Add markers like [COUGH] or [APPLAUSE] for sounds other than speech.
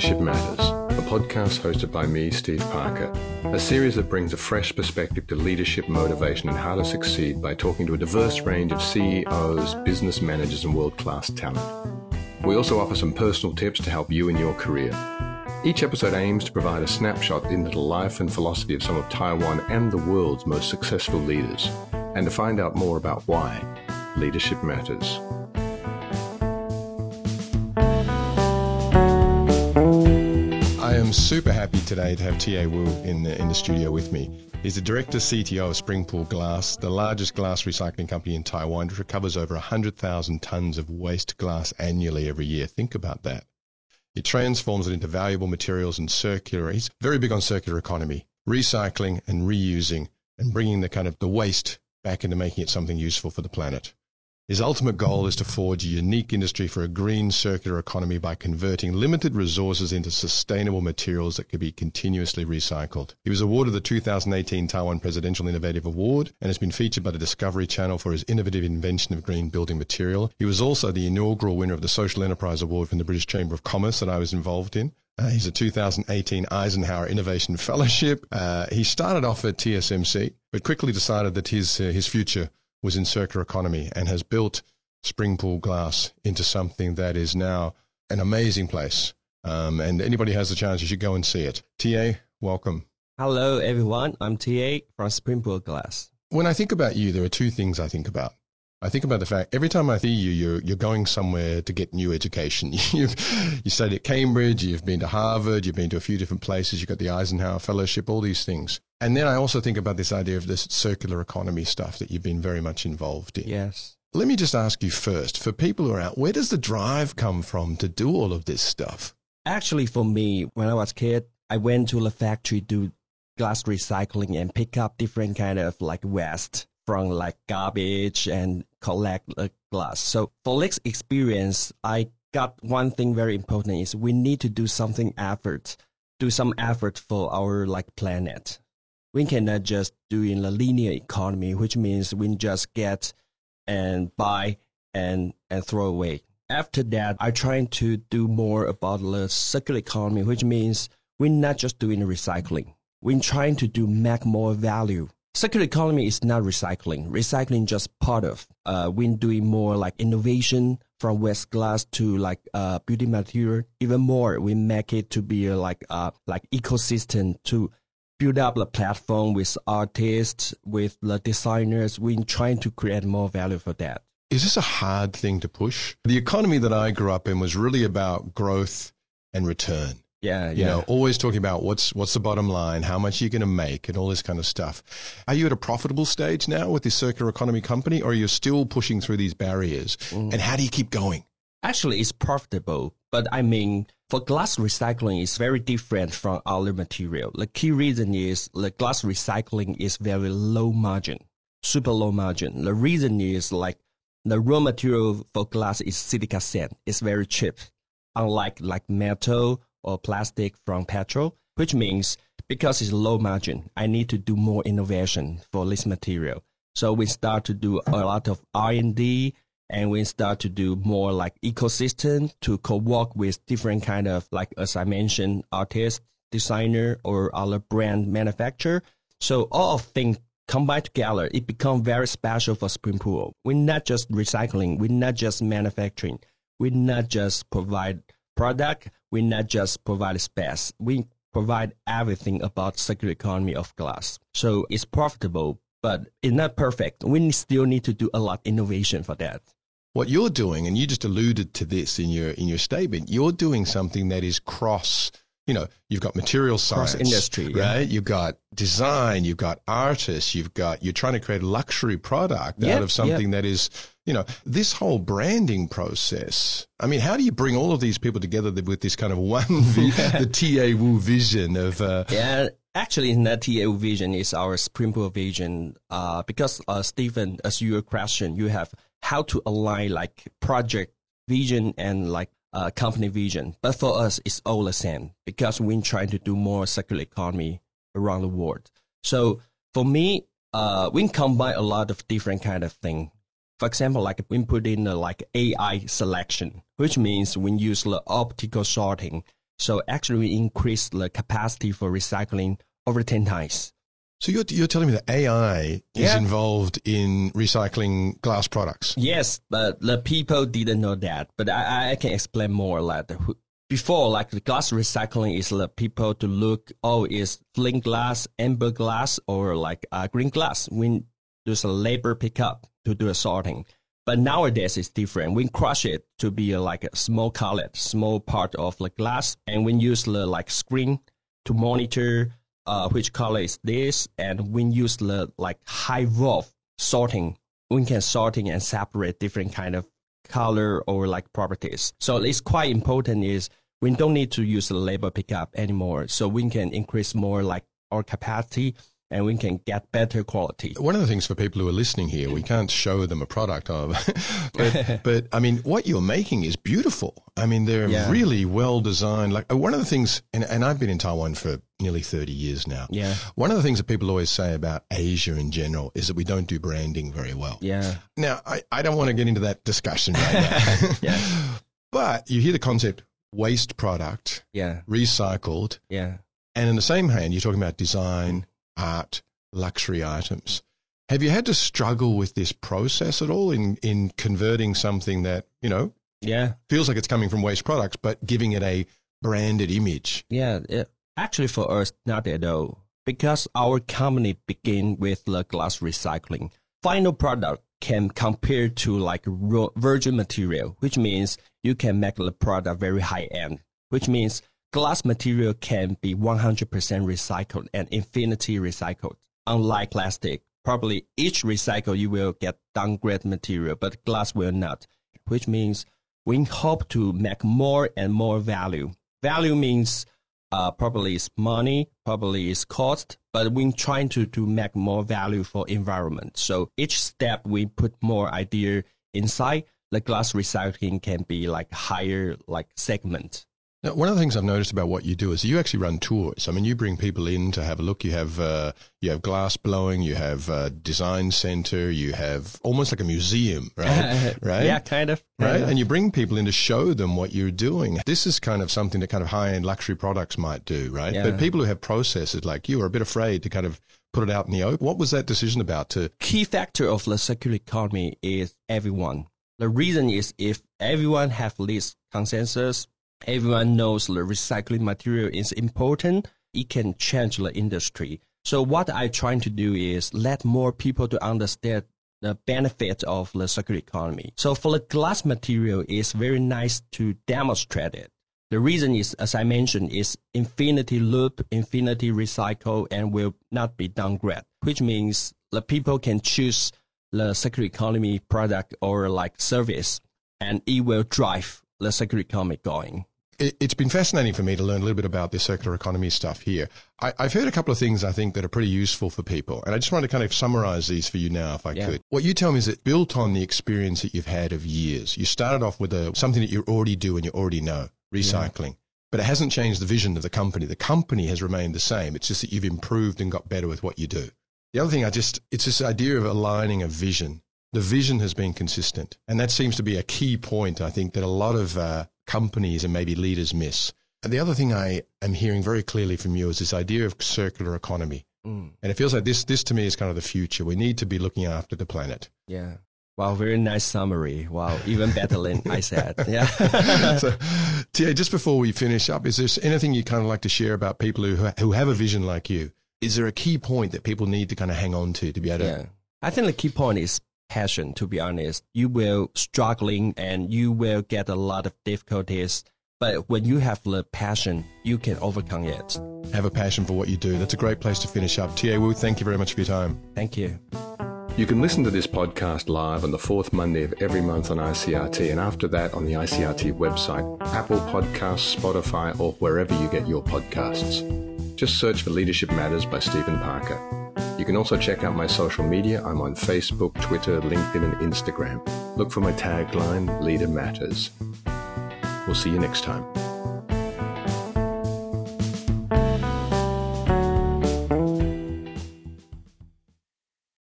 Leadership Matters, a podcast hosted by me, Steve Parker, a series that brings a fresh perspective to leadership motivation and how to succeed by talking to a diverse range of CEOs, business managers, and world class talent. We also offer some personal tips to help you in your career. Each episode aims to provide a snapshot into the life and philosophy of some of Taiwan and the world's most successful leaders, and to find out more about why leadership matters. Am super happy today to have T.A. Wu in the, in the studio with me. He's the director CTO of Springpool Glass, the largest glass recycling company in Taiwan, which recovers over 100,000 tons of waste glass annually every year. Think about that. It transforms it into valuable materials and circular. He's very big on circular economy, recycling and reusing and bringing the kind of the waste back into making it something useful for the planet. His ultimate goal is to forge a unique industry for a green circular economy by converting limited resources into sustainable materials that can be continuously recycled. He was awarded the 2018 Taiwan Presidential Innovative Award and has been featured by the Discovery Channel for his innovative invention of green building material. He was also the inaugural winner of the Social Enterprise Award from the British Chamber of Commerce that I was involved in. Uh, he's a 2018 Eisenhower Innovation Fellowship. Uh, he started off at TSMC, but quickly decided that his uh, his future was in circular economy and has built Springpool Glass into something that is now an amazing place. Um, and anybody has the chance, you should go and see it. TA, welcome. Hello, everyone. I'm TA from Springpool Glass. When I think about you, there are two things I think about. I think about the fact every time I see you, you're, you're going somewhere to get new education. [LAUGHS] You've, you studied at Cambridge, you've been to Harvard, you've been to a few different places, you've got the Eisenhower Fellowship, all these things. And then I also think about this idea of this circular economy stuff that you've been very much involved in. Yes. Let me just ask you first, for people who are out, where does the drive come from to do all of this stuff? Actually, for me, when I was a kid, I went to the factory to do glass recycling and pick up different kind of like waste from like garbage and collect the glass. So for this experience, I got one thing very important is we need to do something effort, do some effort for our like planet. We cannot just do in the linear economy, which means we just get and buy and and throw away. After that, I trying to do more about the circular economy, which means we're not just doing recycling. We're trying to do make more value circular economy is not recycling. Recycling just part of. Uh, we're doing more like innovation from waste glass to like uh, beauty material. Even more, we make it to be like uh, like ecosystem to build up the platform with artists, with the designers. We're trying to create more value for that. Is this a hard thing to push? The economy that I grew up in was really about growth and return. Yeah, you yeah. know, always talking about what's what's the bottom line, how much you're going to make, and all this kind of stuff. Are you at a profitable stage now with this circular economy company, or are you still pushing through these barriers? Mm. And how do you keep going? Actually, it's profitable, but I mean, for glass recycling, it's very different from other material. The key reason is the glass recycling is very low margin, super low margin. The reason is like the raw material for glass is silica sand. It's very cheap, unlike like metal or plastic from petrol, which means because it's low margin, I need to do more innovation for this material. So we start to do a lot of R&D and we start to do more like ecosystem to co-work with different kind of like as I mentioned, artist, designer or other brand manufacturer. So all of things combined together, it become very special for Springpool. We're not just recycling, we're not just manufacturing, we're not just provide product, we're not just provide space, we provide everything about circular economy of glass. So it's profitable, but it's not perfect. We still need to do a lot innovation for that. What you're doing, and you just alluded to this in your in your statement, you're doing something that is cross you know, you've got material science, Cross industry, right? Yeah. You've got design, you've got artists, you've got you're trying to create a luxury product out of something that is, you know, this whole branding process. I mean, how do you bring all of these people together with this kind of [LAUGHS] one, [LAUGHS] the TA Wu vision of? Uh, yeah, actually, that TA Wu vision is our Springpool vision. Uh, because uh, Steven, as your question, you have how to align like project vision and like uh, company vision. But for us, it's all the same because we're trying to do more circular economy around the world. So for me, uh, we combine a lot of different kind of thing. For example, like we put in a, like AI selection, which means we use the optical sorting. So actually, we increased the capacity for recycling over 10 times. So you're, you're telling me that AI is involved in recycling glass products? Yes, but the people didn't know that. But I, I can explain more. Who- before, like the glass recycling is the people to look. Oh, is flint glass, amber glass, or like uh, green glass? We there's a labor pickup to do a sorting. But nowadays it's different. We crush it to be uh, like a small cullet, small part of the glass, and we use the like screen to monitor uh, which color is this, and we use the like high volve sorting. We can sorting and separate different kind of color or like properties. So it's quite important is we don't need to use the label pickup anymore. So we can increase more like our capacity and we can get better quality. One of the things for people who are listening here, we can't show them a product of, [LAUGHS] but, [LAUGHS] but I mean, what you're making is beautiful. I mean, they're Yeah. really well designed. Like one of the things, and, and I've been in Taiwan for nearly 30 years now. Yeah. One of the things that people always say about Asia in general is that we don't do branding very well. Yeah. Now, I, I don't want to get into that discussion right now, [LAUGHS] Yeah. but you hear the concept waste product, Yeah. recycled, Yeah. and in the same hand, you're talking about design, art, luxury items. Have you had to struggle with this process at all in, in converting something that, you know, Yeah. feels like it's coming from waste products, but giving it a branded image? Yeah, it, actually for us, not at all. Because our company begin with the glass recycling. Final product can compare to like virgin material, which means you can make the product very high end, which means glass material can be 100% recycled and infinity recycled. Unlike plastic, probably each recycle you will get downgrade material, but glass will not, which means we hope to make more and more value. Value means uh, probably is money, probably is cost, but we're trying to, to make more value for environment. So each step we put more idea inside, the glass recycling can be like higher like segment. Now, one of the things I've noticed about what you do is you actually run tours. I mean, you bring people in to have a look. You have uh, you have glass blowing, you have uh, design center, you have almost like a museum, [LAUGHS] right? right? Yeah, kind of. right? of. And you bring people in to show them what you're doing. This is kind of something that kind of high end luxury products might do, right? Yeah. But people who have processes like you are a bit afraid to kind of put it out in the open. What was that decision about? To key factor of the circular economy is everyone. The reason is if everyone have this consensus, everyone knows the recycling material is important, it can change the industry. So what I'm trying to do is let more people to understand the benefit of the circular economy. So for the glass material, it's very nice to demonstrate it. The reason is, as I mentioned, is infinity loop, infinity recycle, and will not be downgraded, which means the people can choose the circular economy product or like service, and it will drive the circular economy going. It, it's been fascinating for me to learn a little bit about this circular economy stuff here. I, I've heard a couple of things I think that are pretty useful for people, and I just want to kind of summarize these for you now, if I Yeah. could. What you tell me is it built on the experience that you've had of years. You started off with a, something that you already do and you already know, recycling. But it hasn't changed the vision of the company. The company has remained the same. It's just that you've improved and got better with what you do. The other thing I just, it's this idea of aligning a vision. The vision has been consistent. And that seems to be a key point, I think, that a lot of uh, companies and maybe leaders miss. And the other thing I am hearing very clearly from you is this idea of circular economy. Mm, And it feels like this, this to me is kind of the future. We need to be looking after the planet. yeah. Wow, very nice summary. Wow, even better than I said. [LAUGHS] Yeah. [LAUGHS] so, TA, just before we finish up, is there anything you kind of like to share about people who, who have a vision like you? Is there a key point that people need to kind of hang on to to be able to Yeah. I think the key point is passion, to be honest. You will struggling and you will get a lot of difficulties. But when you have the passion, you can overcome it. have a passion for what you do? That's a great place to finish up. TA Wu, thank you very much for your time. Thank you. You can listen to this podcast live on the fourth Monday of every month on ICRT, and after that on the ICRT website, Apple Podcasts, Spotify, or wherever you get your podcasts. Just search for Leadership Matters by Steven Parker. You can also check out my social media. I'm on Facebook, Twitter, LinkedIn, and Instagram. Look for my tagline, Leader Matters. We'll see you next time.